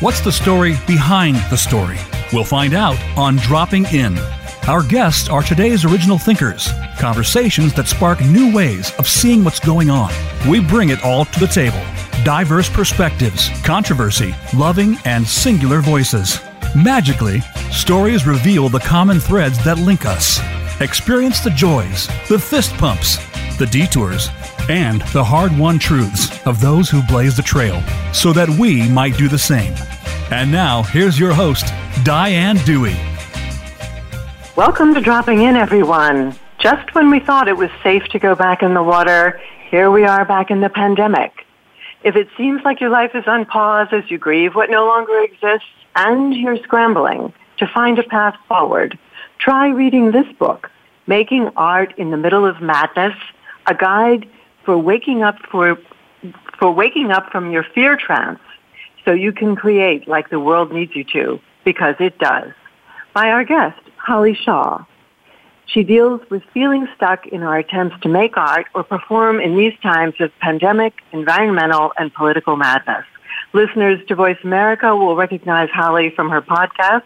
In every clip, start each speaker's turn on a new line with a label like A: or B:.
A: What's the story behind the story? We'll find out on Dropping In. Our guests are today's original thinkers, conversations that spark new ways of seeing what's going on. We bring it all to the table diverse perspectives, controversy, loving, and singular voices. Magically, stories reveal the common threads that link us. Experience the joys, the fist pumps, the detours, and the hard won truths of those who blaze the trail so that we might do the same. And now, here's your host, Diane Dewey.
B: Welcome to Dropping In, everyone. Just when we thought it was safe to go back in the water, here we are back in the pandemic. If it seems like your life is on pause as you grieve what no longer exists and you're scrambling to find a path forward, try reading this book, Making Art in the Middle of Madness, a guide for waking up for, for waking up from your fear trance so you can create like the world needs you to, because it does. By our guest, Holly Shaw. She deals with feeling stuck in our attempts to make art or perform in these times of pandemic, environmental, and political madness. Listeners to Voice America will recognize Holly from her podcast,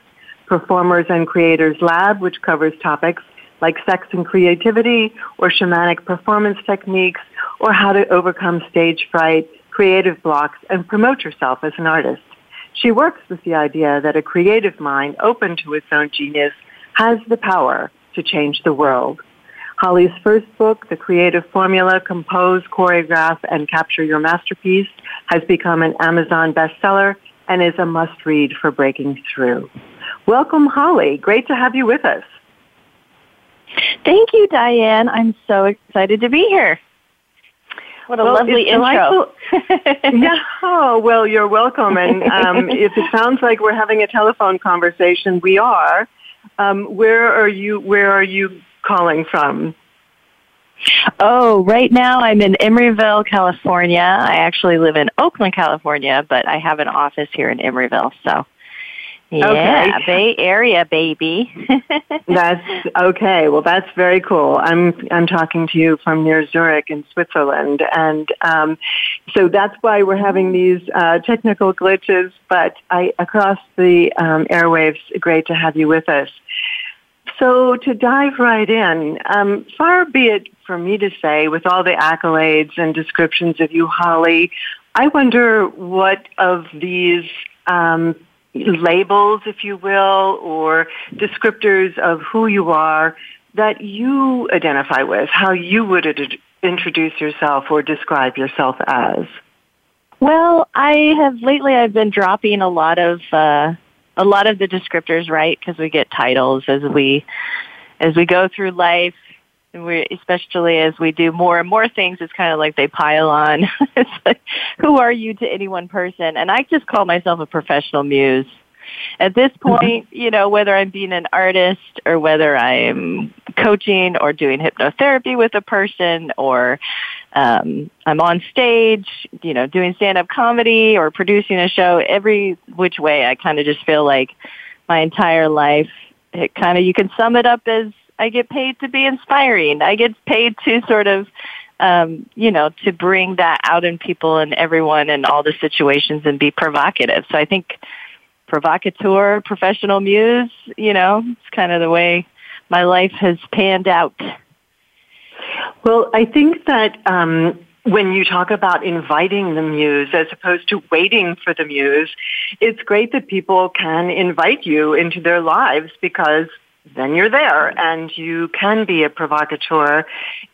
B: Performers and Creators Lab, which covers topics like sex and creativity or shamanic performance techniques or how to overcome stage fright, creative blocks, and promote yourself as an artist. She works with the idea that a creative mind open to its own genius has the power to change the world. Holly's first book, The Creative Formula, Compose, Choreograph, and Capture Your Masterpiece, has become an Amazon bestseller and is a must-read for breaking through. Welcome, Holly. Great to have you with us.
C: Thank you, Diane. I'm so excited to be here. What a
B: well,
C: lovely intro.
B: yeah. Oh, well, you're welcome. And um, if it sounds like we're having a telephone conversation, we are. Um, where are you? Where are you calling from?
C: Oh, right now I'm in Emeryville, California. I actually live in Oakland, California, but I have an office here in Emeryville. So yeah, okay. Bay Area, baby.
B: that's okay. Well, that's very cool. I'm I'm talking to you from near Zurich in Switzerland, and um, so that's why we're having these uh, technical glitches. But I across the um, airwaves, great to have you with us. So to dive right in, um, far be it for me to say, with all the accolades and descriptions of you, Holly, I wonder what of these um, labels, if you will, or descriptors of who you are that you identify with, how you would introduce yourself or describe yourself as?
C: Well, I have lately I've been dropping a lot of uh, a lot of the descriptors, right? Because we get titles as we as we go through life we especially as we do more and more things it's kind of like they pile on. It's like who are you to any one person? And i just call myself a professional muse. At this mm-hmm. point you know whether i'm being an artist or whether i'm coaching or doing hypnotherapy with a person or um i'm on stage you know doing stand up comedy or producing a show every which way i kind of just feel like my entire life it kind of you can sum it up as I get paid to be inspiring. I get paid to sort of, um, you know, to bring that out in people and everyone and all the situations and be provocative. So I think provocateur, professional muse, you know, it's kind of the way my life has panned out.
B: Well, I think that um, when you talk about inviting the muse as opposed to waiting for the muse, it's great that people can invite you into their lives because then you're there and you can be a provocateur.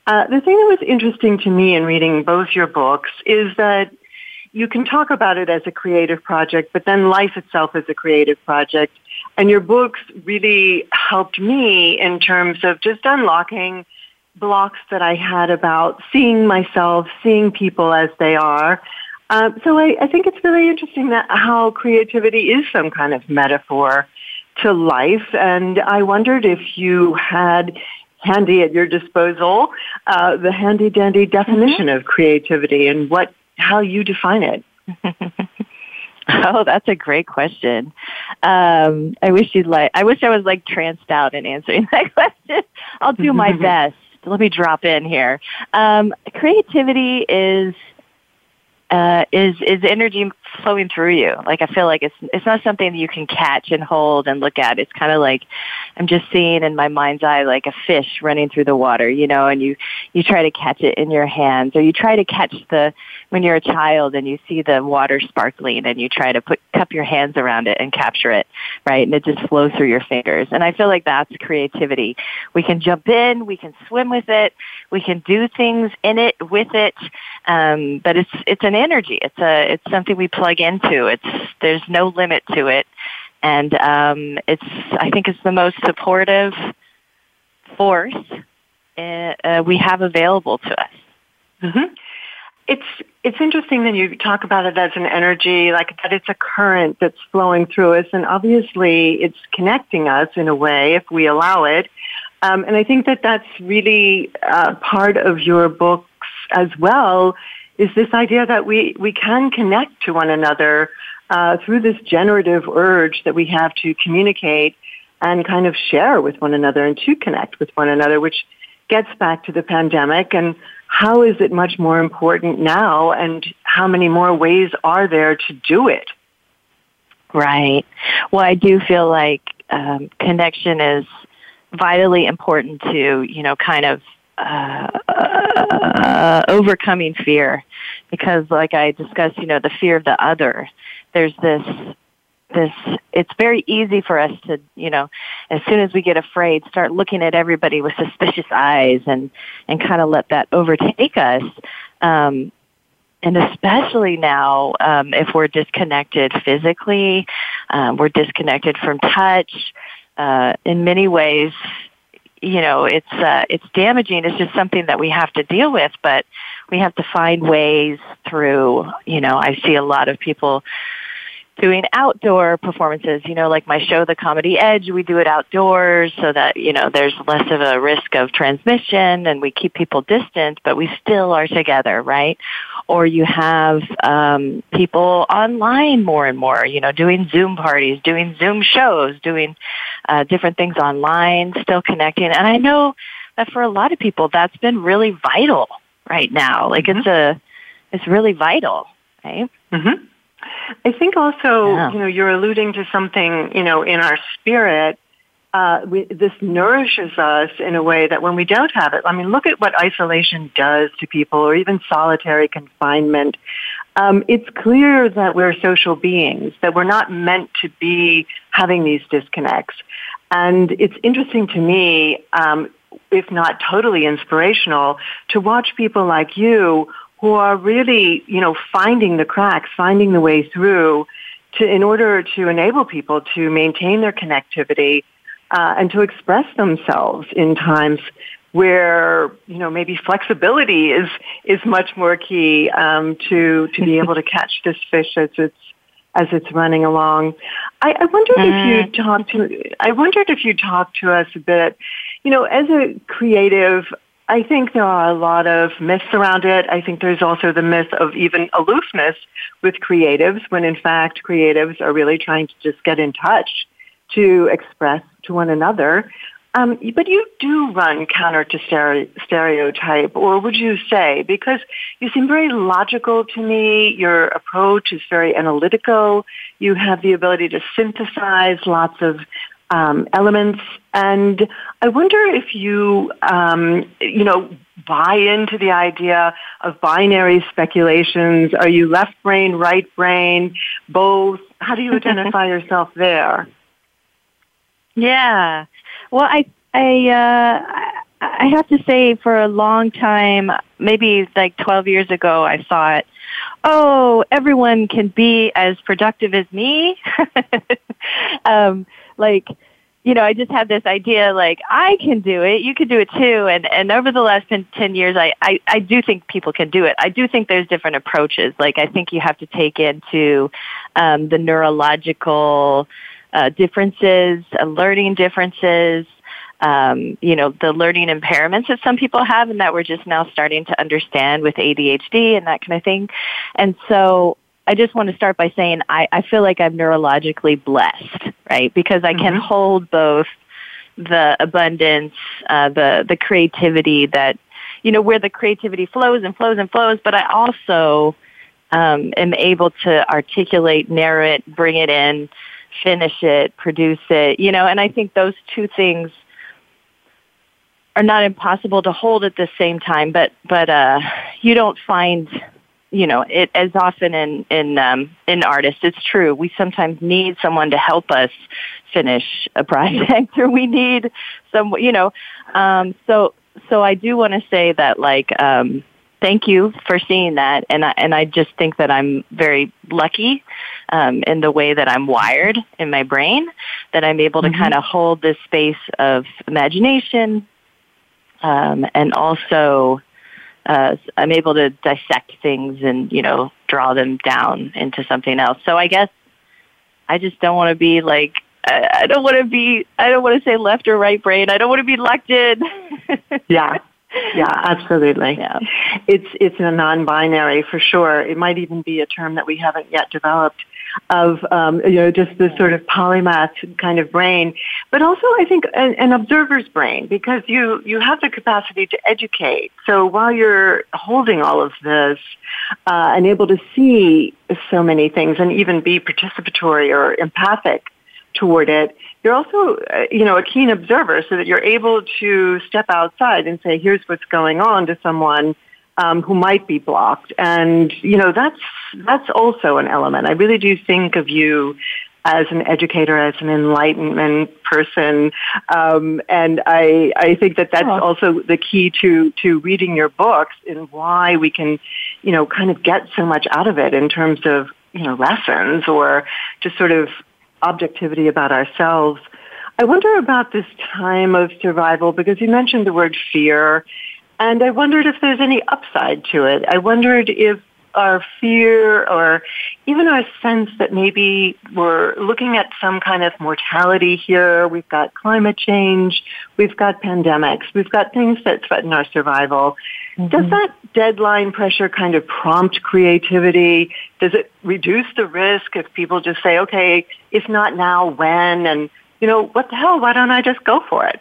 B: Uh, the thing that was interesting to me in reading both your books is that you can talk about it as a creative project, but then life itself is a creative project. And your books really helped me in terms of just unlocking blocks that I had about seeing myself, seeing people as they are. Uh, so I, I think it's really interesting that how creativity is some kind of metaphor to life. And I wondered if you had handy at your disposal uh, the handy dandy definition mm-hmm. of creativity and what how you define it.
C: Oh, that's a great question. Um, I wish you'd like. I wish I was like tranced out in answering that question. I'll do my best. Let me drop in here. Um, creativity is uh, is is energy flowing through you. Like I feel like it's it's not something that you can catch and hold and look at. It's kind of like I'm just seeing in my mind's eye like a fish running through the water, you know, and you you try to catch it in your hands or you try to catch the when you're a child and you see the water sparkling and you try to put cup your hands around it and capture it, right? And it just flows through your fingers. And I feel like that's creativity. We can jump in, we can swim with it, we can do things in it with it. Um, but it's it's an energy. It's a it's something we plug into. It's there's no limit to it, and um, it's I think it's the most supportive force uh, uh, we have available to us.
B: Mm-hmm. It's it's interesting that you talk about it as an energy, like that it's a current that's flowing through us, and obviously it's connecting us in a way if we allow it. Um, and I think that that's really uh, part of your books as well. Is this idea that we we can connect to one another uh, through this generative urge that we have to communicate and kind of share with one another and to connect with one another, which gets back to the pandemic and how is it much more important now and how many more ways are there to do it?
C: Right. Well, I do feel like um, connection is vitally important to, you know, kind of uh, overcoming fear because like I discussed, you know, the fear of the other. There's this this it's very easy for us to you know as soon as we get afraid start looking at everybody with suspicious eyes and and kind of let that overtake us um and especially now um if we're disconnected physically um we're disconnected from touch uh in many ways you know it's uh it's damaging it's just something that we have to deal with but we have to find ways through you know i see a lot of people doing outdoor performances, you know, like my show, The Comedy Edge, we do it outdoors so that, you know, there's less of a risk of transmission and we keep people distant, but we still are together, right? Or you have um, people online more and more, you know, doing Zoom parties, doing Zoom shows, doing uh, different things online, still connecting. And I know that for a lot of people, that's been really vital right now. Like mm-hmm. it's a, it's really vital, right?
B: Mm-hmm. I think also, yeah. you know, you're alluding to something, you know, in our spirit. Uh, we, this nourishes us in a way that when we don't have it, I mean, look at what isolation does to people, or even solitary confinement. Um, it's clear that we're social beings, that we're not meant to be having these disconnects. And it's interesting to me, um, if not totally inspirational, to watch people like you who are really, you know, finding the cracks, finding the way through to, in order to enable people to maintain their connectivity uh, and to express themselves in times where you know maybe flexibility is is much more key um, to to be able to catch this fish as it's as it's running along. I, I wondered mm. if you mm-hmm. talked to I wondered if you talked to us a bit. You know, as a creative, I think there are a lot of myths around it. I think there's also the myth of even aloofness with creatives when in fact creatives are really trying to just get in touch to express to one another. Um, but you do run counter to stereotype, or would you say? Because you seem very logical to me. Your approach is very analytical. You have the ability to synthesize lots of um, elements. And I wonder if you, um, you know, buy into the idea of binary speculations. Are you left brain, right brain, both? How do you identify yourself there?
C: Yeah. Well, I, I, uh, I have to say for a long time, maybe like 12 years ago, I thought, oh, everyone can be as productive as me. um, like, you know, I just had this idea like I can do it, you can do it too. And and over the last 10, 10 years, I, I I do think people can do it. I do think there's different approaches. Like I think you have to take into um, the neurological uh, differences, uh, learning differences. Um, you know, the learning impairments that some people have and that we're just now starting to understand with ADHD and that kind of thing. And so I just want to start by saying I, I feel like I'm neurologically blessed, right? Because I can mm-hmm. hold both the abundance, uh, the the creativity that you know where the creativity flows and flows and flows, but I also um, am able to articulate, narrow it, bring it in, finish it, produce it, you know, and I think those two things are not impossible to hold at the same time, but, but, uh, you don't find, you know, it as often in, in, um, in artists. It's true. We sometimes need someone to help us finish a project or we need some, you know, um, so, so I do want to say that like, um, thank you for seeing that. And I, and I just think that I'm very lucky um, in the way that I'm wired in my brain, that I'm able to mm-hmm. kind of hold this space of imagination, um, and also uh, I'm able to dissect things and you know draw them down into something else. So I guess I just don't want to be like I I don't want to be I don't want to say left or right brain. I don't want to be locked in.
B: yeah yeah, absolutely. Yeah. It's it's a non-binary for sure. It might even be a term that we haven't yet developed of um, you know just this sort of polymath kind of brain, but also I think an, an observer's brain because you you have the capacity to educate. So while you're holding all of this uh, and able to see so many things and even be participatory or empathic toward it, you're also, uh, you know, a keen observer so that you're able to step outside and say, here's what's going on to someone um, who might be blocked. And, you know, that's, that's also an element. I really do think of you as an educator, as an enlightenment person, um, and I I think that that's oh. also the key to to reading your books and why we can, you know, kind of get so much out of it in terms of you know lessons or just sort of objectivity about ourselves. I wonder about this time of survival because you mentioned the word fear, and I wondered if there's any upside to it. I wondered if our fear or even our sense that maybe we're looking at some kind of mortality here. We've got climate change. We've got pandemics. We've got things that threaten our survival. Mm-hmm. Does that deadline pressure kind of prompt creativity? Does it reduce the risk if people just say, okay, if not now, when? And, you know, what the hell? Why don't I just go for it?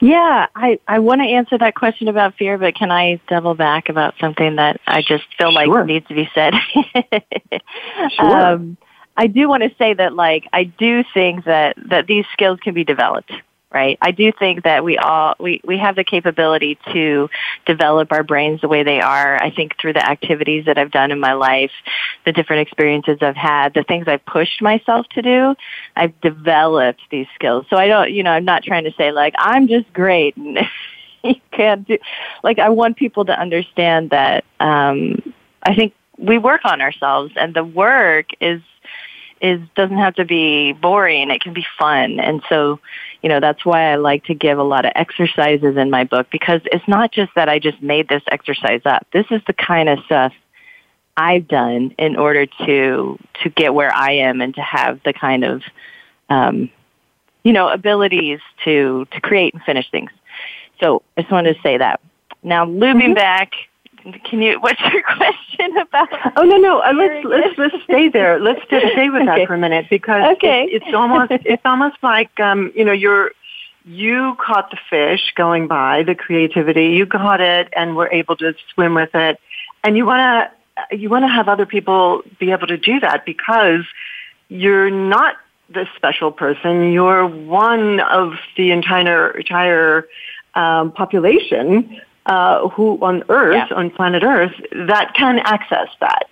C: Yeah, I, I want to answer that question about fear, but can I double back about something that I just feel like sure. needs to be said?
B: sure. Um,
C: I do want to say that, like, I do think that, that these skills can be developed right? I do think that we all we, we have the capability to develop our brains the way they are. I think through the activities that I've done in my life, the different experiences I've had, the things I've pushed myself to do, I've developed these skills. So I don't, you know, I'm not trying to say like I'm just great and you can't do like I want people to understand that um I think we work on ourselves and the work is is doesn't have to be boring. It can be fun. And so, you know, that's why I like to give a lot of exercises in my book because it's not just that I just made this exercise up. This is the kind of stuff I've done in order to to get where I am and to have the kind of um, you know abilities to to create and finish things. So I just wanted to say that. Now, looping mm-hmm. back can you? What's your question about?
B: Oh no, no. Uh, let's let's let's stay there. Let's just stay with okay. that for a minute because okay. it, it's almost it's almost like um, you know you're you caught the fish going by the creativity. You caught it and were able to swim with it, and you want to you want to have other people be able to do that because you're not the special person. You're one of the entire entire um, population uh, who on Earth, yeah. on planet Earth, that can access that.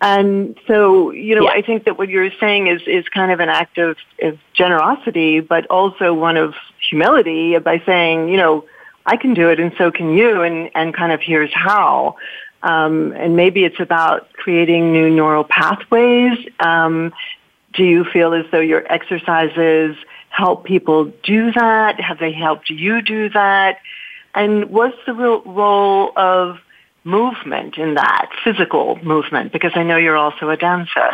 B: And so, you know, yeah. I think that what you're saying is, is kind of an act of, of generosity, but also one of humility by saying, you know, I can do it and so can you and, and kind of here's how. Um, and maybe it's about creating new neural pathways. Um, do you feel as though your exercises help people do that? Have they helped you do that? And what's the real role of movement in that, physical movement? Because I know you're also a dancer.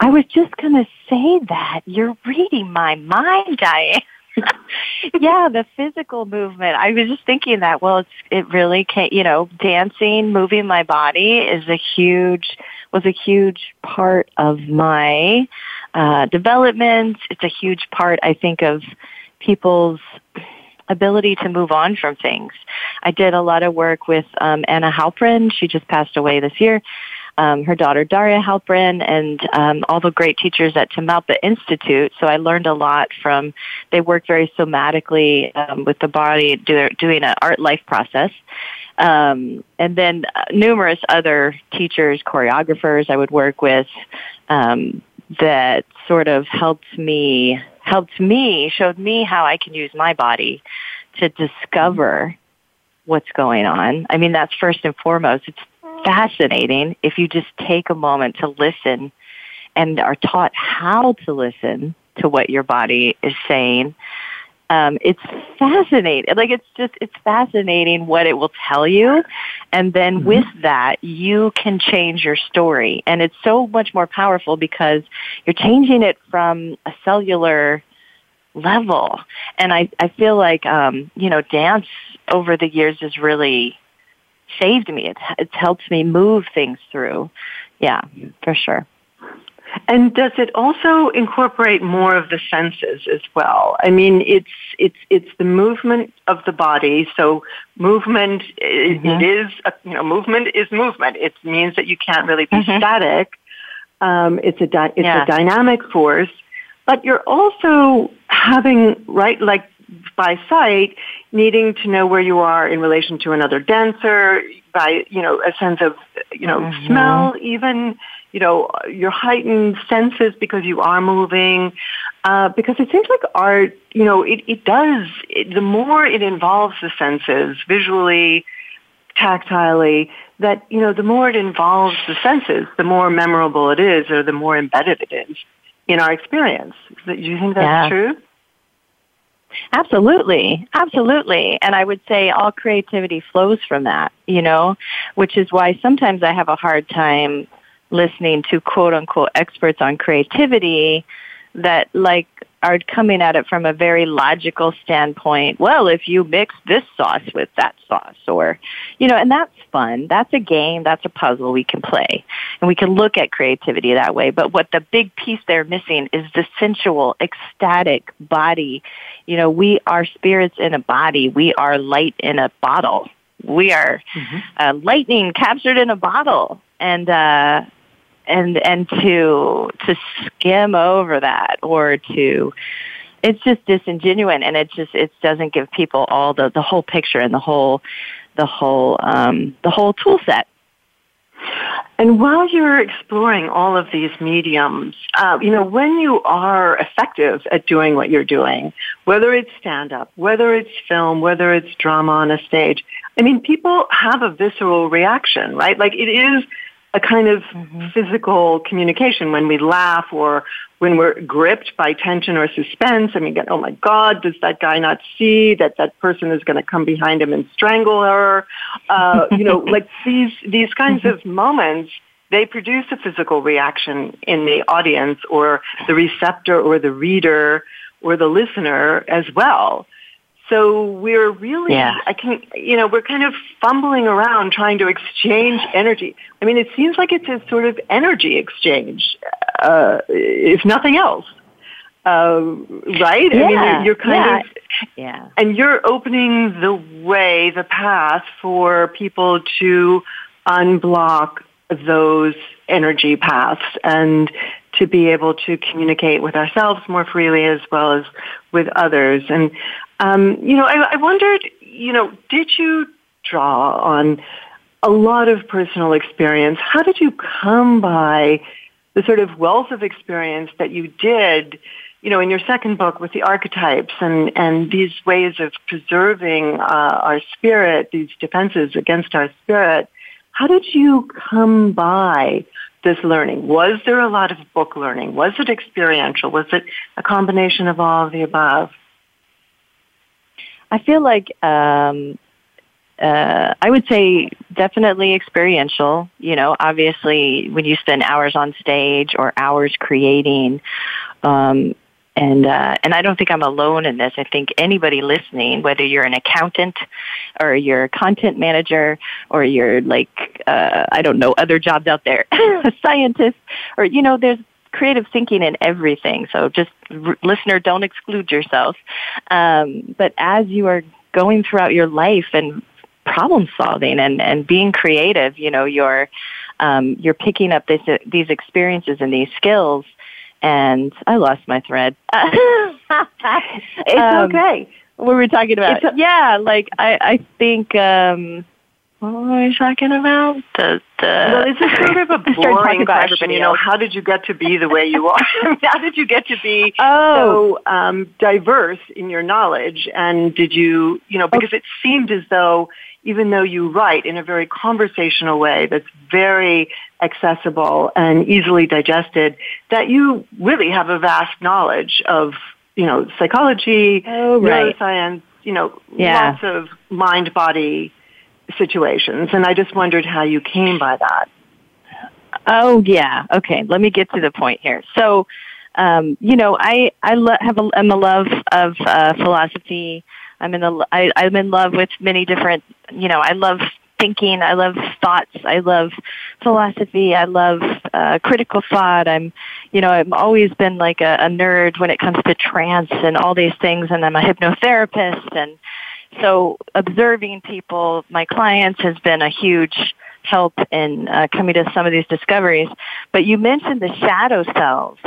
C: I was just going to say that. You're reading my mind, Diane. yeah, the physical movement. I was just thinking that. Well, it's it really can. You know, dancing, moving my body is a huge was a huge part of my uh, development. It's a huge part, I think, of people's ability to move on from things. I did a lot of work with um, Anna Halprin. She just passed away this year. Um, her daughter Daria Halprin and um, all the great teachers at Tamalpa Institute. So I learned a lot from. They work very somatically um, with the body, do, doing an art life process. Um, and then uh, numerous other teachers, choreographers I would work with um, that sort of helped me helped me showed me how I can use my body to discover what's going on. I mean, that's first and foremost. It's fascinating if you just take a moment to listen and are taught how to listen to what your body is saying um, it's fascinating. Like it's just it's fascinating what it will tell you, and then mm-hmm. with that you can change your story, and it's so much more powerful because you're changing it from a cellular level. And I I feel like um, you know dance over the years has really saved me. It's it's helped me move things through. Yeah, for sure.
B: And does it also incorporate more of the senses as well? I mean, it's it's it's the movement of the body. So movement mm-hmm. it is a, you know movement is movement. It means that you can't really be mm-hmm. static. Um, it's a di- it's yeah. a dynamic force, but you're also having right like by sight needing to know where you are in relation to another dancer by you know a sense of you know mm-hmm. smell even you know, your heightened senses because you are moving. Uh, because it seems like art, you know, it, it does, it, the more it involves the senses, visually, tactilely, that, you know, the more it involves the senses, the more memorable it is or the more embedded it is in our experience. Do you think that's yeah. true?
C: Absolutely. Absolutely. And I would say all creativity flows from that, you know, which is why sometimes I have a hard time listening to quote unquote experts on creativity that like are coming at it from a very logical standpoint. Well, if you mix this sauce with that sauce or, you know, and that's fun. That's a game. That's a puzzle we can play and we can look at creativity that way. But what the big piece they're missing is the sensual, ecstatic body. You know, we are spirits in a body. We are light in a bottle. We are mm-hmm. uh, lightning captured in a bottle. And, uh, and and to to skim over that or to it's just disingenuous and it just it doesn't give people all the the whole picture and the whole the whole um the whole tool set
B: and while you're exploring all of these mediums, uh, you know, when you are effective at doing what you're doing, whether it's stand up, whether it's film, whether it's drama on a stage, I mean, people have a visceral reaction, right? Like it is a kind of mm-hmm. physical communication when we laugh or when we're gripped by tension or suspense. I mean, oh my God, does that guy not see that that person is going to come behind him and strangle her? Uh, you know, like these these kinds mm-hmm. of moments. They produce a physical reaction in the audience or the receptor or the reader or the listener as well. So we're really, yeah. I can, you know, we're kind of fumbling around trying to exchange energy. I mean, it seems like it's a sort of energy exchange, uh, if nothing else. Uh, right?
C: Yeah.
B: I mean, you're, you're kind
C: yeah.
B: of,
C: yeah.
B: and you're opening the way, the path for people to unblock those energy paths and to be able to communicate with ourselves more freely as well as with others. And um, you know, I, I wondered, you know, did you draw on a lot of personal experience? How did you come by the sort of wealth of experience that you did, you know, in your second book with the archetypes and, and these ways of preserving uh, our spirit, these defenses against our spirit? How did you come by this learning? Was there a lot of book learning? Was it experiential? Was it a combination of all of the above?
C: I feel like um, uh, I would say definitely experiential. You know, obviously, when you spend hours on stage or hours creating, um, and uh, and I don't think I'm alone in this. I think anybody listening, whether you're an accountant or you're a content manager or you're like uh, I don't know other jobs out there, a scientist, or you know, there's creative thinking in everything. So just r- listener, don't exclude yourself. Um, but as you are going throughout your life and problem solving and, and being creative, you know, you're, um, you're picking up this, uh, these experiences and these skills. And I lost my thread.
B: it's um, okay.
C: What were we talking about? A- yeah, like I, I think, um, what were we talking about? The, the
B: well, it's a sort of a boring question. You know, how did you get to be the way you are? how did you get to be oh. so um, diverse in your knowledge? And did you, you know, because it seemed as though even though you write in a very conversational way that's very accessible and easily digested, that you really have a vast knowledge of, you know, psychology,
C: oh, right.
B: neuroscience, you know, yeah. lots of mind-body situations. And I just wondered how you came by that.
C: Oh yeah. Okay. Let me get to the point here. So, um, you know, I I lo- have a, I'm a love of uh, philosophy. I'm in the I, I'm in love with many different. You know, I love thinking. I love thoughts. I love philosophy. I love uh, critical thought. I'm, you know, I've always been like a, a nerd when it comes to trance and all these things. And I'm a hypnotherapist and so observing people, my clients, has been a huge help in uh, coming to some of these discoveries. But you mentioned the shadow selves,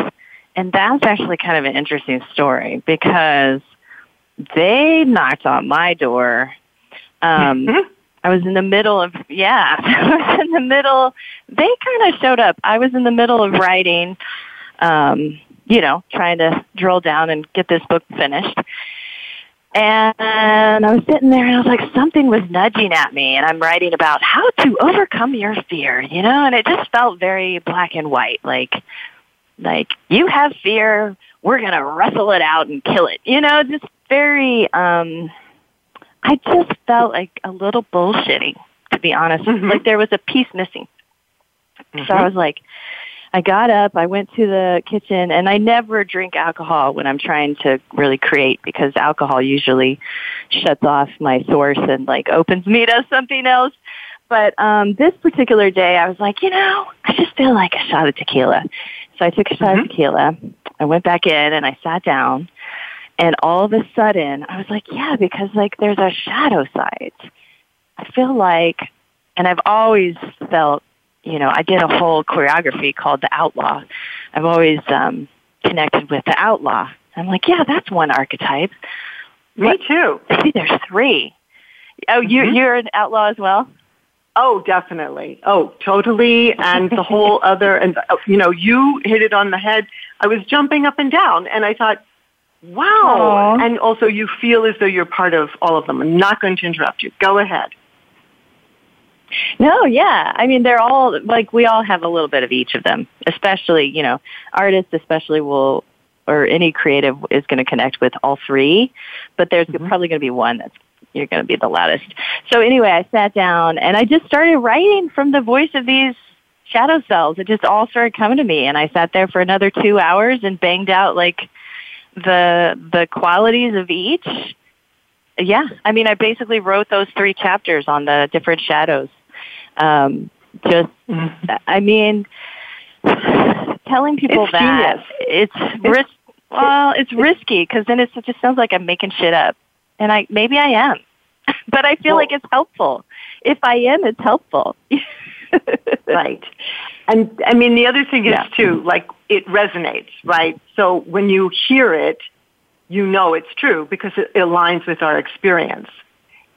C: and that's actually kind of an interesting story because they knocked on my door. Um, mm-hmm. I was in the middle of yeah, I was in the middle. They kind of showed up. I was in the middle of writing, um, you know, trying to drill down and get this book finished. And I was sitting there and I was like, something was nudging at me and I'm writing about how to overcome your fear, you know, and it just felt very black and white, like, like, you have fear, we're gonna wrestle it out and kill it, you know, just very, um, I just felt like a little bullshitting, to be honest. Mm-hmm. Like there was a piece missing. Mm-hmm. So I was like, I got up, I went to the kitchen, and I never drink alcohol when I'm trying to really create because alcohol usually shuts off my source and like opens me to something else. But um this particular day I was like, you know, I just feel like a shot of tequila. So I took a shot mm-hmm. of tequila. I went back in and I sat down and all of a sudden I was like, yeah, because like there's a shadow side. I feel like and I've always felt you know, I did a whole choreography called The Outlaw. I've always um, connected with the outlaw. I'm like, yeah, that's one archetype.
B: Me too.
C: See, there's three. Oh, you mm-hmm. you're an outlaw as well.
B: Oh, definitely. Oh, totally. And the whole other, and uh, you know, you hit it on the head. I was jumping up and down, and I thought, wow. Aww. And also, you feel as though you're part of all of them. I'm not going to interrupt you. Go ahead.
C: No, yeah. I mean, they're all like we all have a little bit of each of them. Especially, you know, artists especially will or any creative is going to connect with all three, but there's mm-hmm. probably going to be one that's you're going to be the loudest. So anyway, I sat down and I just started writing from the voice of these shadow selves. It just all started coming to me and I sat there for another 2 hours and banged out like the the qualities of each yeah, I mean, I basically wrote those three chapters on the different shadows um, just, mm-hmm. I mean, telling people
B: it's
C: that
B: genius.
C: it's risk. Well, it's risky because then it just sounds like I'm making shit up, and I maybe I am, but I feel well, like it's helpful. If I am, it's helpful.
B: right. And I mean, the other thing is yeah. too, like it resonates, right? So when you hear it, you know it's true because it aligns with our experience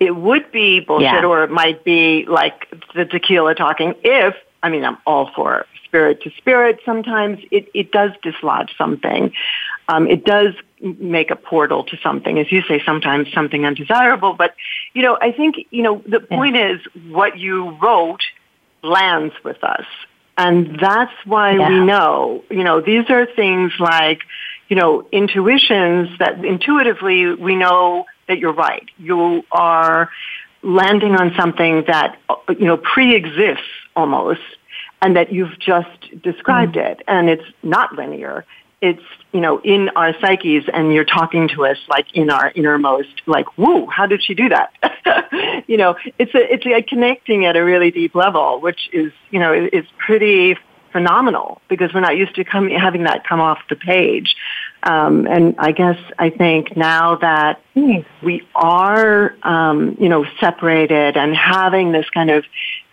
B: it would be bullshit yeah. or it might be like the tequila talking if I mean I'm all for spirit to spirit sometimes it, it does dislodge something. Um, it does make a portal to something, as you say, sometimes something undesirable. But, you know, I think, you know, the point yeah. is what you wrote lands with us. And that's why yeah. we know, you know, these are things like, you know, intuitions that intuitively we know that you're right. You are landing on something that, you know, pre-exists almost and that you've just described mm. it and it's not linear. It's, you know, in our psyches and you're talking to us like in our innermost, like, whoa, how did she do that? you know, it's a, it's like connecting at a really deep level, which is, you know, is pretty phenomenal because we're not used to come, having that come off the page. Um, and I guess I think now that we are, um, you know, separated and having this kind of,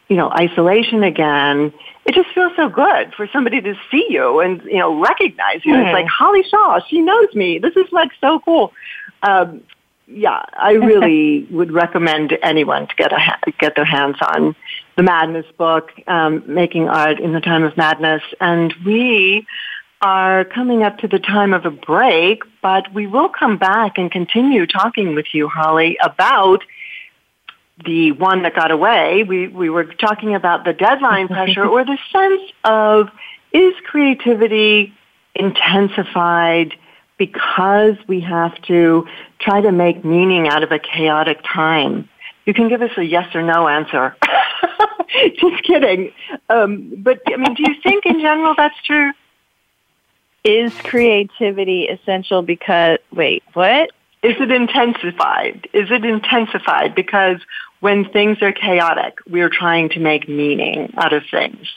B: you know, isolation again, it just feels so good for somebody to see you and you know recognize you. Mm. It's like Holly Shaw, she knows me. This is like so cool. Um, yeah, I really would recommend anyone to get a ha- get their hands on the Madness book, um, Making Art in the Time of Madness, and we are coming up to the time of a break, but we will come back and continue talking with you, Holly, about the one that got away. We we were talking about the deadline pressure or the sense of is creativity intensified because we have to try to make meaning out of a chaotic time. You can give us a yes or no answer. Just kidding. Um, but I mean, do you think in general that's true?
C: Is creativity essential because, wait, what?
B: Is it intensified? Is it intensified because when things are chaotic, we're trying to make meaning out of things?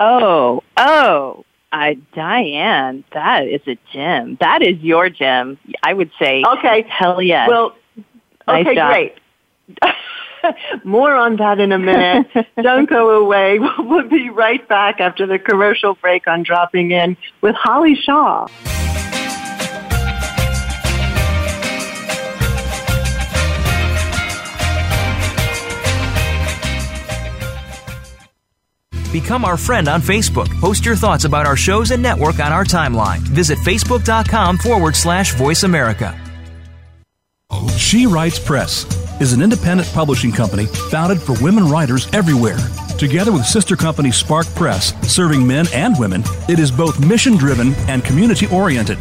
C: Oh, oh, uh, Diane, that is a gem. That is your gem. I would say.
B: Okay.
C: Hell yes.
B: Well, okay, great. More on that in a minute. Don't go away. We'll be right back after the commercial break on Dropping In with Holly Shaw.
D: Become our friend on Facebook. Post your thoughts about our shows and network on our timeline. Visit facebook.com forward slash voice America.
A: She Writes Press is an independent publishing company founded for women writers everywhere. Together with sister company Spark Press, serving men and women, it is both mission driven and community oriented.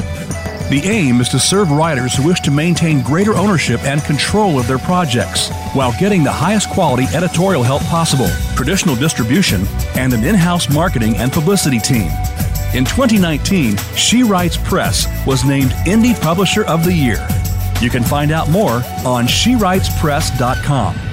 A: The aim is to serve writers who wish to maintain greater ownership and control of their projects while getting the highest quality editorial help possible, traditional distribution, and an in house marketing and publicity team. In 2019, She Writes Press was named Indie Publisher of the Year. You can find out more on SheWritesPress.com.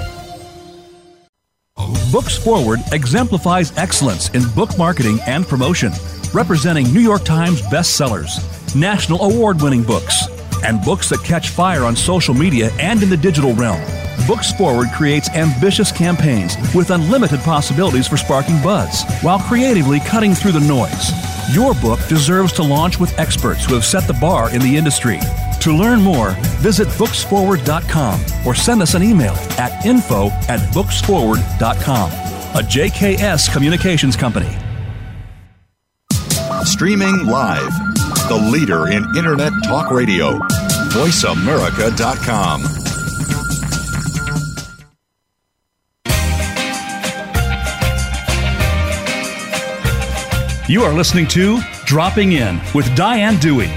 A: Books Forward exemplifies excellence in book marketing and promotion, representing New York Times bestsellers, national award winning books, and books that catch fire on social media and in the digital realm. Books Forward creates ambitious campaigns with unlimited possibilities for sparking buzz while creatively cutting through the noise. Your book deserves to launch with experts who have set the bar in the industry. To learn more, visit booksforward.com or send us an email at info at booksforward.com. A JKS Communications Company.
E: Streaming live, the leader in Internet Talk Radio, voiceamerica.com.
A: You are listening to Dropping In with Diane Dewey.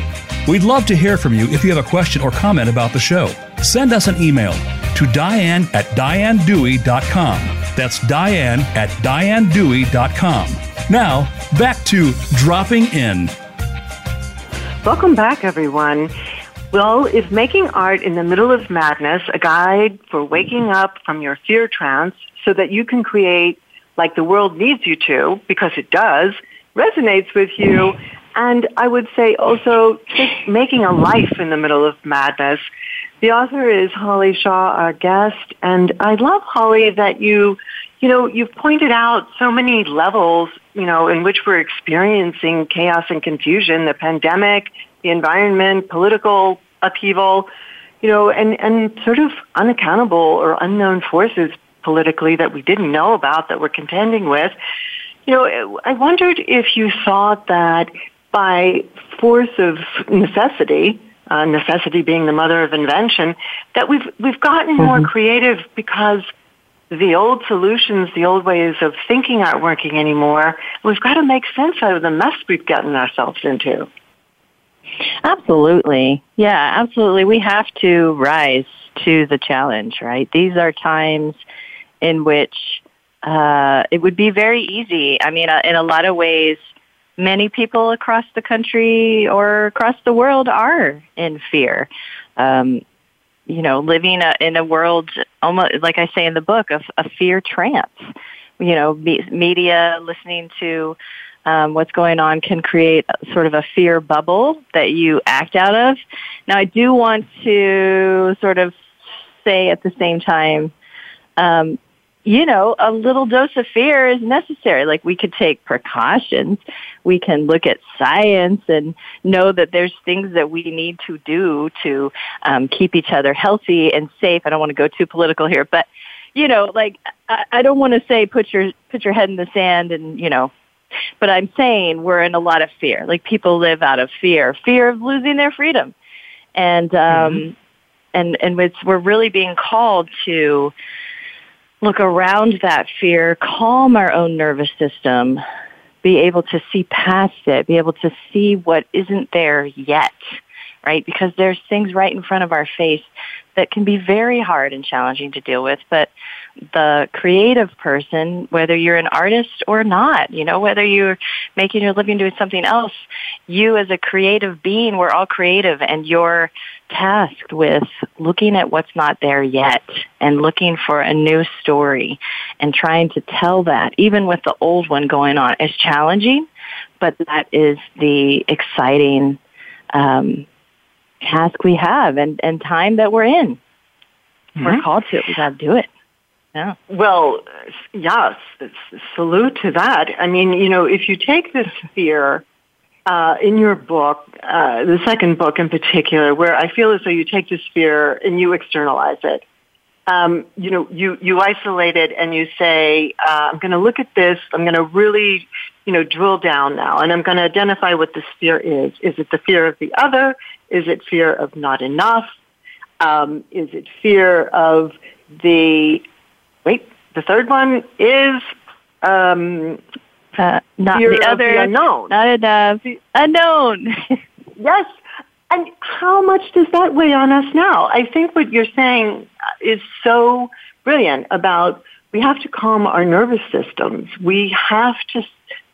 A: We'd love to hear from you if you have a question or comment about the show. Send us an email to diane at dianedewey.com. That's diane at dianedewey.com. Now, back to Dropping In.
B: Welcome back, everyone. Well, is Making Art in the Middle of Madness a guide for waking up from your fear trance so that you can create like the world needs you to, because it does, resonates with you and I would say also just making a life in the middle of madness. The author is Holly Shaw, our guest, and I love Holly that you, you know, you've pointed out so many levels, you know, in which we're experiencing chaos and confusion, the pandemic, the environment, political upheaval, you know, and, and sort of unaccountable or unknown forces politically that we didn't know about that we're contending with. You know, I wondered if you thought that by force of necessity, uh, necessity being the mother of invention, that we've we've gotten mm-hmm. more creative because the old solutions, the old ways of thinking aren't working anymore. We've got to make sense out of the mess we've gotten ourselves into.
C: Absolutely. Yeah, absolutely. We have to rise to the challenge, right? These are times in which uh, it would be very easy. I mean, uh, in a lot of ways, many people across the country or across the world are in fear. Um, you know, living a, in a world almost like I say in the book of a fear trance. You know, me- media listening to um, what's going on can create sort of a fear bubble that you act out of. Now, I do want to sort of say at the same time, um, you know, a little dose of fear is necessary. Like we could take precautions. We can look at science and know that there's things that we need to do to um, keep each other healthy and safe. I don't want to go too political here, but you know, like I, I don't want to say put your put your head in the sand and you know, but I'm saying we're in a lot of fear. Like people live out of fear, fear of losing their freedom, and um, mm-hmm. and and it's, we're really being called to look around that fear, calm our own nervous system, be able to see past it, be able to see what isn't there yet, right? Because there's things right in front of our face that can be very hard and challenging to deal with, but the creative person, whether you're an artist or not, you know, whether you're making your living doing something else, you as a creative being, we're all creative and you're tasked with looking at what's not there yet and looking for a new story and trying to tell that, even with the old one going on, is challenging, but that is the exciting um, task we have and, and time that we're in. Mm-hmm. We're called to it. We got to do it. Yeah.
B: Well, yes, salute to that. I mean, you know, if you take this fear uh, in your book, uh, the second book in particular, where I feel as though you take this fear and you externalize it. Um, you know, you, you isolate it and you say, uh, I'm going to look at this. I'm going to really, you know, drill down now and I'm going to identify what this fear is. Is it the fear of the other? Is it fear of not enough? Um, is it fear of the wait, the third one is um,
C: uh, not
B: fear
C: the other
B: the unknown.
C: Not enough. The, unknown.
B: yes. And how much does that weigh on us now? I think what you're saying is so brilliant about we have to calm our nervous systems. We have to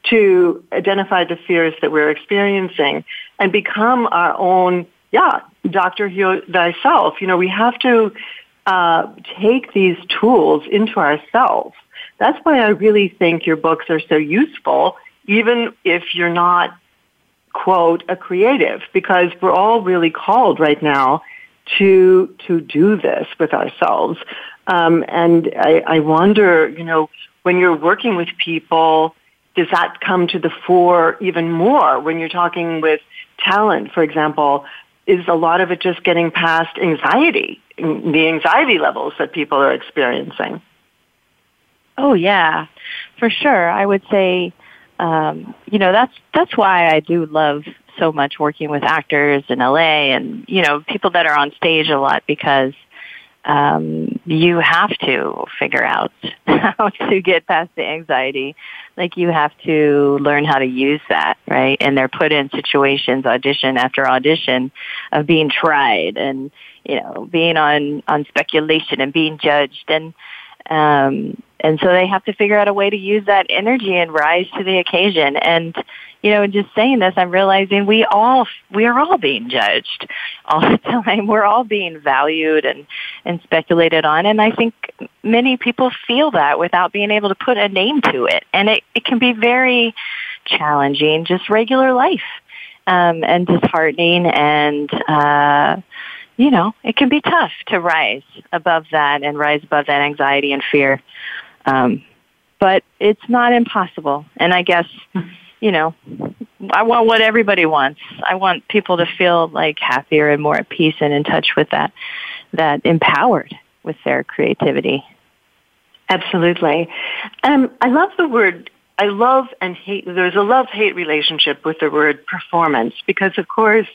B: to identify the fears that we're experiencing and become our own, yeah, doctor heal thyself. You know, we have to uh, take these tools into ourselves. That's why I really think your books are so useful, even if you're not, quote, a creative, because we're all really called right now to to do this with ourselves. Um, and I, I wonder, you know, when you're working with people, does that come to the fore even more when you're talking with talent, for example? Is a lot of it just getting past anxiety the anxiety levels that people are experiencing.
C: Oh yeah, for sure. I would say, um, you know, that's that's why I do love so much working with actors in LA and you know people that are on stage a lot because um, you have to figure out how to get past the anxiety. Like you have to learn how to use that, right? And they're put in situations, audition after audition, of being tried and you know being on on speculation and being judged and um, and so they have to figure out a way to use that energy and rise to the occasion. And, you know, just saying this, I'm realizing we all, we are all being judged all the time. We're all being valued and, and speculated on. And I think many people feel that without being able to put a name to it. And it, it can be very challenging, just regular life, um, and disheartening and, uh, you know, it can be tough to rise above that and rise above that anxiety and fear. Um, but it's not impossible. And I guess, you know, I want what everybody wants. I want people to feel like happier and more at peace and in touch with that, that empowered with their creativity.
B: Absolutely. Um, I love the word I love and hate, there's a love-hate relationship with the word performance because of course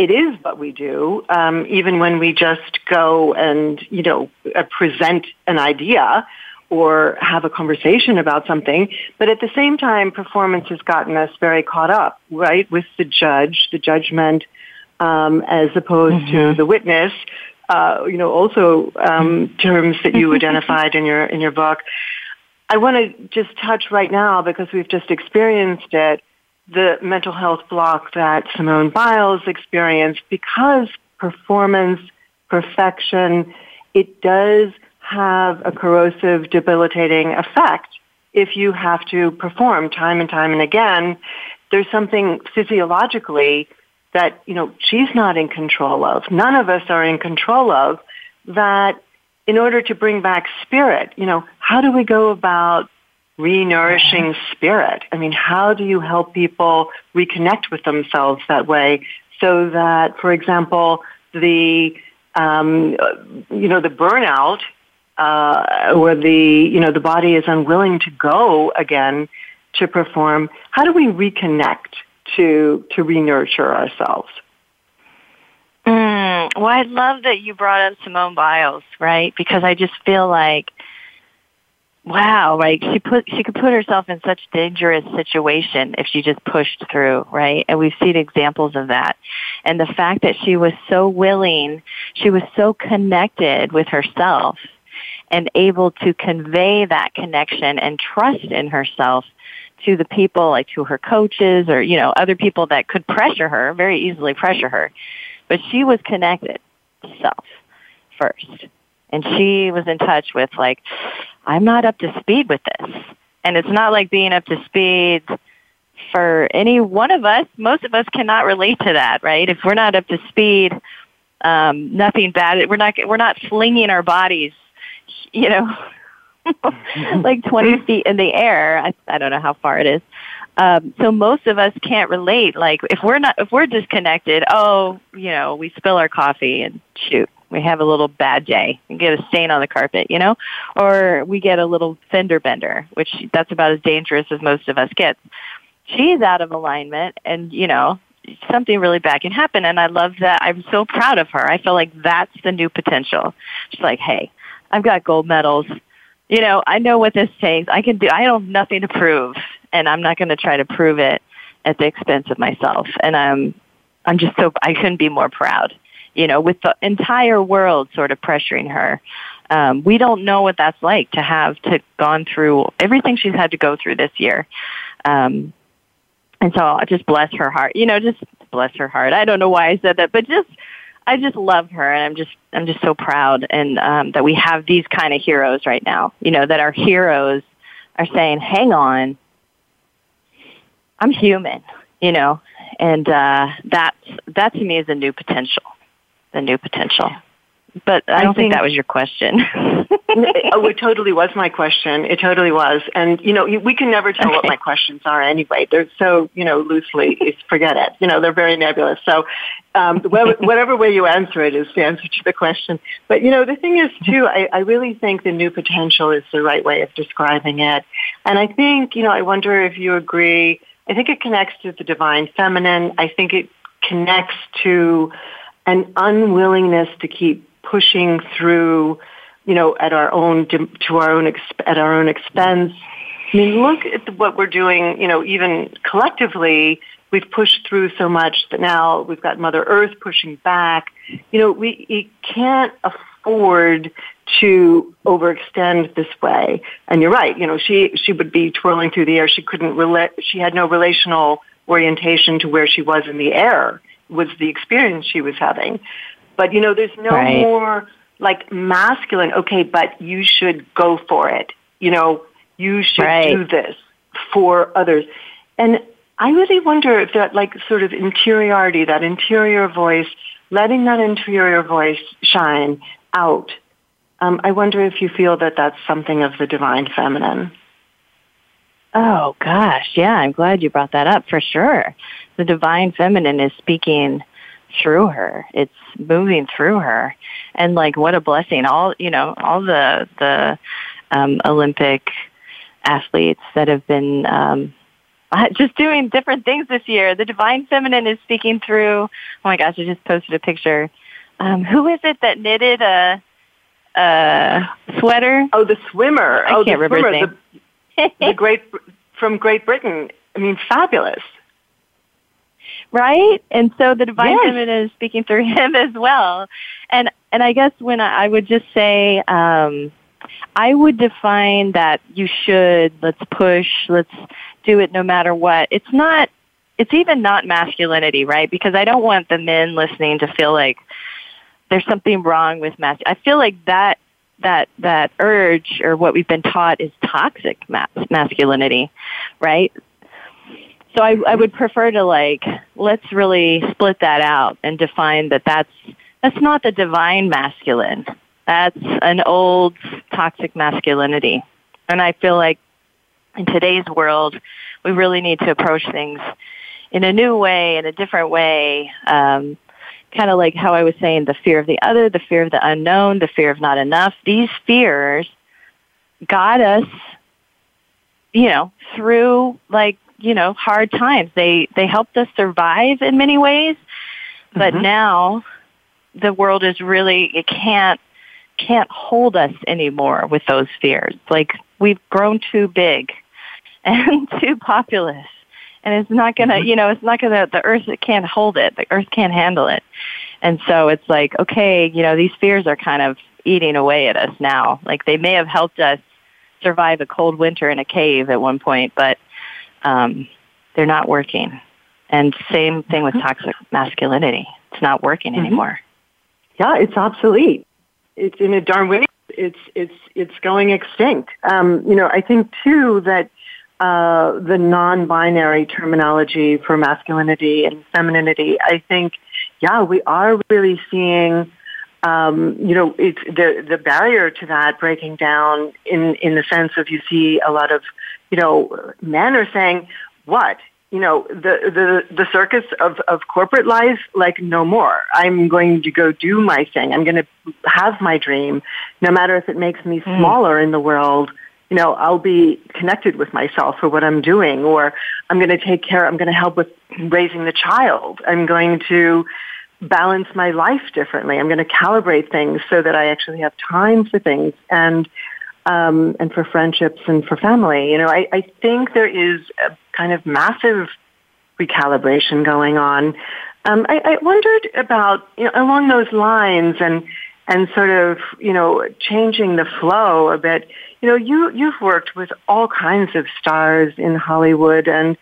B: it is what we do, um, even when we just go and, you know, uh, present an idea or have a conversation about something. But at the same time, performance has gotten us very caught up, right, with the judge, the judgment, um, as opposed mm-hmm. to the witness. Uh, you know, also um, terms that you identified in your in your book. I want to just touch right now because we've just experienced it. The mental health block that Simone Biles experienced because performance, perfection, it does have a corrosive, debilitating effect if you have to perform time and time and again. There's something physiologically that, you know, she's not in control of. None of us are in control of that in order to bring back spirit, you know, how do we go about re-nourishing spirit? I mean, how do you help people reconnect with themselves that way so that, for example, the, um, you know, the burnout uh, or the you know the body is unwilling to go again to perform. How do we reconnect to to re-nurture ourselves?
C: Mm, well, I love that you brought up Simone Biles, right? Because I just feel like, wow, like she put she could put herself in such dangerous situation if she just pushed through, right? And we've seen examples of that. And the fact that she was so willing, she was so connected with herself and able to convey that connection and trust in herself to the people, like to her coaches or, you know, other people that could pressure her, very easily pressure her. But she was connected to self first. And she was in touch with like, I'm not up to speed with this. And it's not like being up to speed for any one of us. Most of us cannot relate to that, right? If we're not up to speed, um, nothing bad. We're not, we're not flinging our bodies you know, like 20 feet in the air. I, I don't know how far it is. Um, so most of us can't relate. Like if we're not, if we're disconnected, oh, you know, we spill our coffee and shoot, we have a little bad day and get a stain on the carpet, you know, or we get a little fender bender, which that's about as dangerous as most of us get. She's out of alignment and, you know, something really bad can happen. And I love that. I'm so proud of her. I feel like that's the new potential. She's like, hey, I've got gold medals. You know, I know what this takes. I can do, I don't have nothing to prove and I'm not going to try to prove it at the expense of myself. And I'm, I'm just so, I couldn't be more proud, you know, with the entire world sort of pressuring her. Um, we don't know what that's like to have to gone through everything she's had to go through this year. Um, and so I just bless her heart, you know, just bless her heart. I don't know why I said that, but just I just love her, and I'm just I'm just so proud, and um, that we have these kind of heroes right now. You know, that our heroes are saying, "Hang on, I'm human," you know, and uh, that that to me is a new potential, the new potential. But I don't think, think, that was your question.
B: oh, it totally was my question. It totally was. And, you know, we can never tell okay. what my questions are anyway. They're so, you know, loosely, forget it. You know, they're very nebulous. So um, whatever way you answer it is the answer to the question. But, you know, the thing is, too, I, I really think the new potential is the right way of describing it. And I think, you know, I wonder if you agree. I think it connects to the divine feminine. I think it connects to an unwillingness to keep pushing through, you know, at our own to our own at our own expense. I mean, look at what we're doing. You know, even collectively, we've pushed through so much that now we've got Mother Earth pushing back. You know, we, we can't afford to overextend this way. And you're right. You know, she she would be twirling through the air. She couldn't relate. She had no relational orientation to where she was in the air. Was the experience she was having. But you know, there's no right. more like masculine, okay, but you should go for it. You know, you should right. do this for others. And I really wonder if that like sort of interiority, that interior voice, letting that interior voice shine out. Um, I wonder if you feel that that's something of the divine feminine.
C: Oh gosh, yeah, I'm glad you brought that up for sure. The divine feminine is speaking through her. It's moving through her. And like what a blessing. All you know, all the the um Olympic athletes that have been um uh, just doing different things this year. The divine feminine is speaking through. Oh my gosh, I just posted a picture. Um, who is it that knitted a, a sweater?
B: Oh, the swimmer.
C: I
B: oh,
C: can't
B: the
C: remember
B: swimmer.
C: his name.
B: The, the great from Great Britain. I mean, fabulous.
C: right? And so the divine
B: Yes.
C: feminine is speaking through him as well. And and I guess when I, I would just say, um, I would define that you should let's push, let's do it no matter what. It's not. It's even not masculinity, right? Because I don't want the men listening to feel like there's something wrong with masculinity. I feel like that that that urge or what we've been taught is toxic mas- masculinity, right? So I, I would prefer to like let's really split that out and define that that's that's not the divine masculine. That's an old toxic masculinity. And I feel like in today's world, we really need to approach things in a new way, in a different way. Um, kind of like how I was saying, the fear of the other, the fear of the unknown, the fear of not enough. These fears got us, you know, through like you know hard times. They they helped us survive in many ways, but
B: Mhm.
C: now the world is really it can't can't hold us anymore with those fears. Like we've grown too big and too populous. And it's not gonna, you know, it's not gonna, the earth can't hold it. The earth can't handle it. And so it's like, okay, you know, these fears are kind of eating away at us now. Like they may have helped us survive a cold winter in a cave at one point, but um, they're not working. And same thing with toxic masculinity. It's not working anymore.
B: Yeah, it's obsolete. It's in a darn way It's it's it's going extinct. Um, you know, I think too that uh, the non-binary terminology for masculinity and femininity. I think, yeah, we are really seeing. Um, you know, it's the the barrier to that breaking down in in the sense of you see a lot of, you know, men are saying, what you know the the the circus of of corporate life like no more i'm going to go do my thing i'm going to have my dream no matter if it makes me smaller in the world you know i'll be connected with myself for what i'm doing or i'm going to take care i'm going to help with raising the child i'm going to balance my life differently i'm going to calibrate things so that i actually have time for things and um, and for friendships and for family. You know, I, I think there is a kind of massive recalibration going on. Um, I, I wondered about you know along those lines and and sort of you know changing the flow a bit. You know, you you've worked with all kinds of stars in Hollywood and.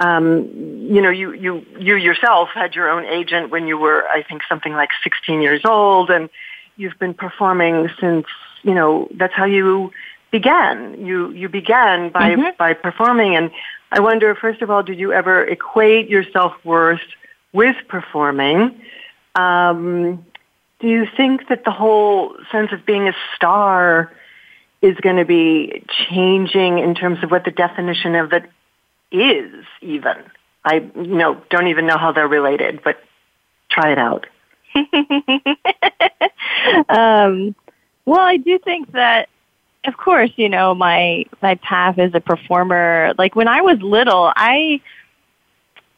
B: Um, you know, you, you, you yourself had your own agent when you were, I think, something like 16 years old, and you've been performing since you know that's how you began you you began by
C: Mhm.
B: by performing and i wonder first of all did you ever equate your self-worth with performing um do you think that the whole sense of being a star is going to be changing in terms of what the definition of it is even i you know don't even know how they're related but try it out
C: um, well, I do think that, of course, you know, my my path as a performer. Like when I was little, I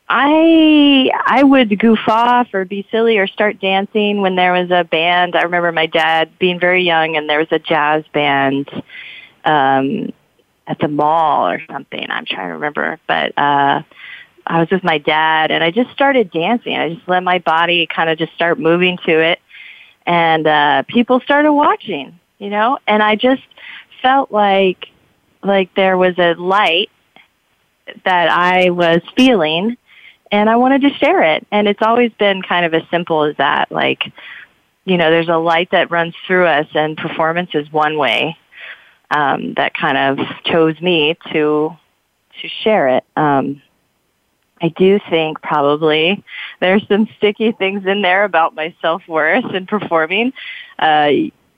C: I I would goof off or be silly or start dancing when there was a band. I remember my dad being very young, and there was a jazz band um, at the mall or something. I'm trying to remember, but. uh I was with my dad and I just started dancing. I just let my body kind of just start moving to it and uh people started watching, you know, and I just felt like like there was a light that I was feeling and I wanted to share it. And it's always been kind of as simple as that. Like, you know, there's a light that runs through us and performance is one way um that kind of chose me to to share it. Um I do think probably there's some sticky things in there about my self-worth and performing. Uh,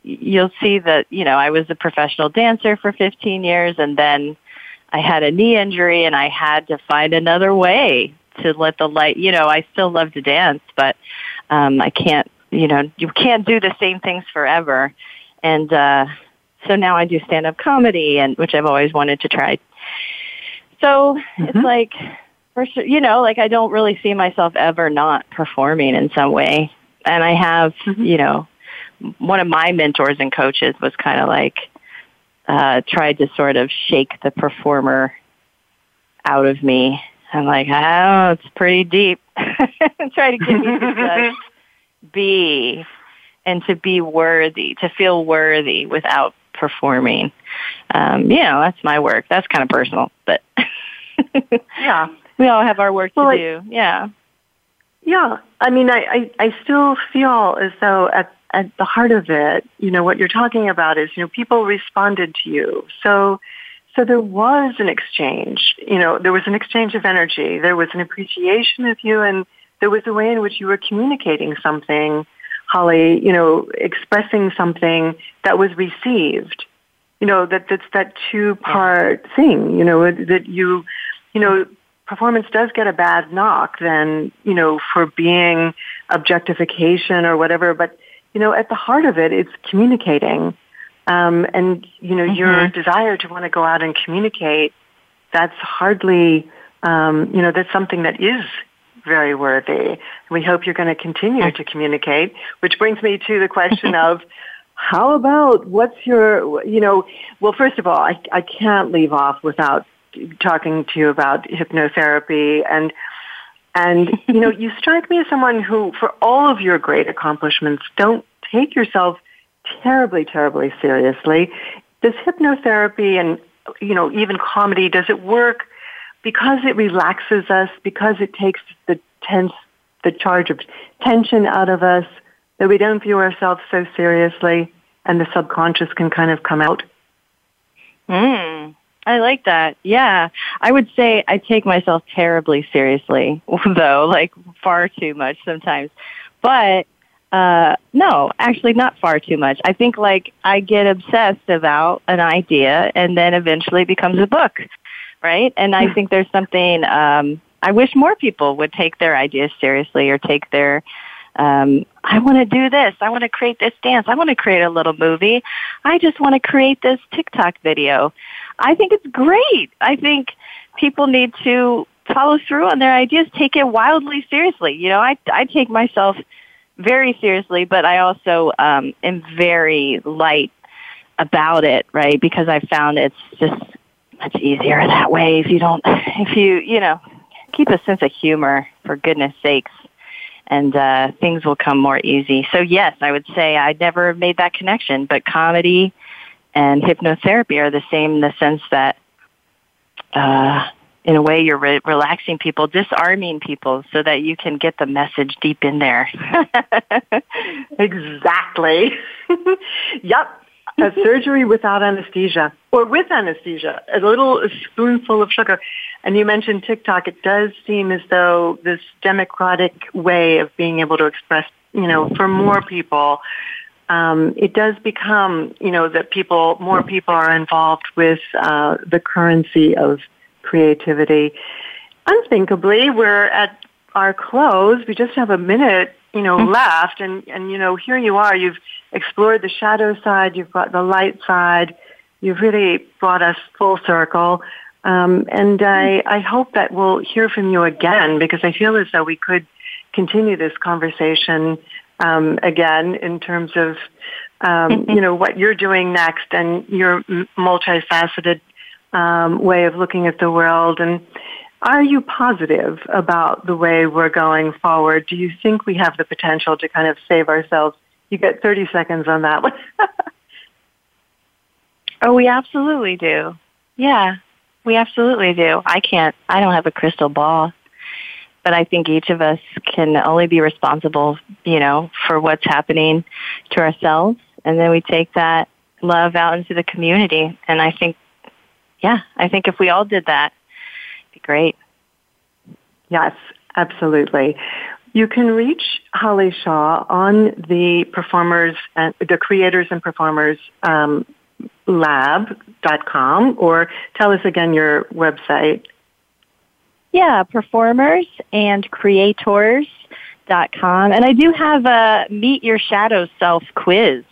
C: you'll see that, you know, I was a professional dancer for 15 years and then I had a knee injury and I had to find another way to let the light, you know, I still love to dance, but, um, I can't, you know, you can't do the same things forever. And, uh, so now I do stand-up comedy and, which I've always wanted to try So
B: Mm-hmm.
C: it's like, for sure, you know, like I don't really see myself ever not performing in some way. And I have,
B: Mm-hmm.
C: you know, one of my mentors and coaches was kind of like, uh, tried to sort of shake the performer out of me. I'm like, oh, it's pretty deep. Try to get me to just be and to be worthy, to feel worthy without performing. Um, you know, that's my work. That's kind of personal, but
B: Yeah.
C: we all have our work
B: Well,
C: to
B: I-
C: do. Yeah.
B: Yeah, I mean, I, I, I still feel as though at, at the heart of it, you know, what you're talking about is, you know, people responded to you. So, so there was an exchange, you know, there was an exchange of energy. There was an appreciation of you and there was a way in which you were communicating something, Holly, you know, expressing something that was received. You know, that, that's that two-part thing, you know, that you, you know, performance does get a bad knock then, you know, for being objectification or whatever, but, you know, at the heart of it, it's communicating. Um, and, you know, your desire to want to go out and communicate, that's hardly, um, you know, that's something that is very worthy. We hope you're going to continue to communicate, which brings me to the question of, how about what's your, you know, well, first of all, I, I can't leave off without talking to you about hypnotherapy and and you know you strike me as someone who for all of your great accomplishments don't take yourself terribly terribly seriously does hypnotherapy and you know even comedy does it work because it relaxes us because it takes the tense the charge of tension out of us that we don't view ourselves so seriously and the subconscious can kind of come out
C: Mm, I like that. Yeah. I would say I take myself terribly seriously, though, like far too much sometimes. But uh no, actually not far too much. I think like I get obsessed about an idea and then eventually it becomes a book. Right? And I think there's something um I wish more people would take their ideas seriously or take their um, I want to do this. I want to create this dance. I want to create a little movie. I just want to create this TikTok video. I think it's great. I think people need to follow through on their ideas, take it wildly seriously. You know, I I take myself very seriously, but I also um, am very light about it, right? Because I found it's just much easier that way if you don't, if you, you know, keep a sense of humor for goodness sakes and uh, things will come more easy. So yes, I would say I never made that connection, but comedy and hypnotherapy are the same in the sense that, uh, in a way, you're re- relaxing people, disarming people, so that you can get the message deep in there.
B: Exactly. yep. A surgery without anesthesia or with anesthesia, a little spoonful of sugar. And you mentioned TikTok. It does seem as though this democratic way of being able to express, you know, for more people, um, it does become, you know, that people, more people are involved with uh, the currency of creativity. Unthinkably, we're at our close. We just have a minute, you know, left, and and you know, here you are. You've explored the shadow side. You've brought the light side. You've really brought us full circle. Um, and I, I hope that we'll hear from you again because I feel as though we could continue this conversation um, again in terms of um, you know what you're doing next and your multifaceted um, way of looking at the world. And are you positive about the way we're going forward? Do you think we have the potential to kind of save ourselves? You get 30 seconds on that one.
C: oh, we absolutely do. Yeah, we absolutely do. I can't, I don't have a crystal ball, but I think each of us can only be responsible, you know, for what's happening to ourselves. And then we take that love out into the community. And I think, yeah, I think if we all did that, it'd be great.
B: Yes, absolutely. You can reach Holly Shaw on the performers and the creators and performers um, lab.com or tell us again your website.
C: Yeah, performers and creators.com. And I do have a Meet Your Shadow Self quiz.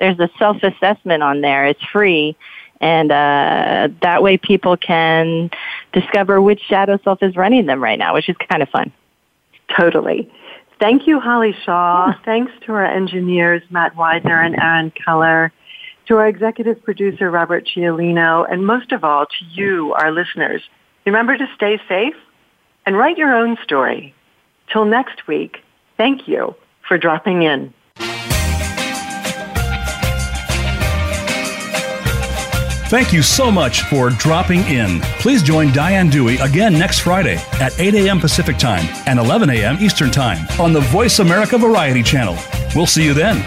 C: There's a self assessment on there. It's free. And uh, that way people can discover which shadow self is running them right now, which is kind of fun.
B: Totally. Thank you, Holly Shaw. Yeah. Thanks to our engineers, Matt Widener and Aaron Keller, to our executive producer, Robert Cialino, and most of all, to you, our listeners. Remember to stay safe and write your own story. Till next week, thank you for dropping in.
A: Thank you so much for dropping in. Please join Diane Dewey again next Friday at 8 a.m. Pacific Time and 11 a.m. Eastern Time on the Voice America Variety Channel. We'll see you then.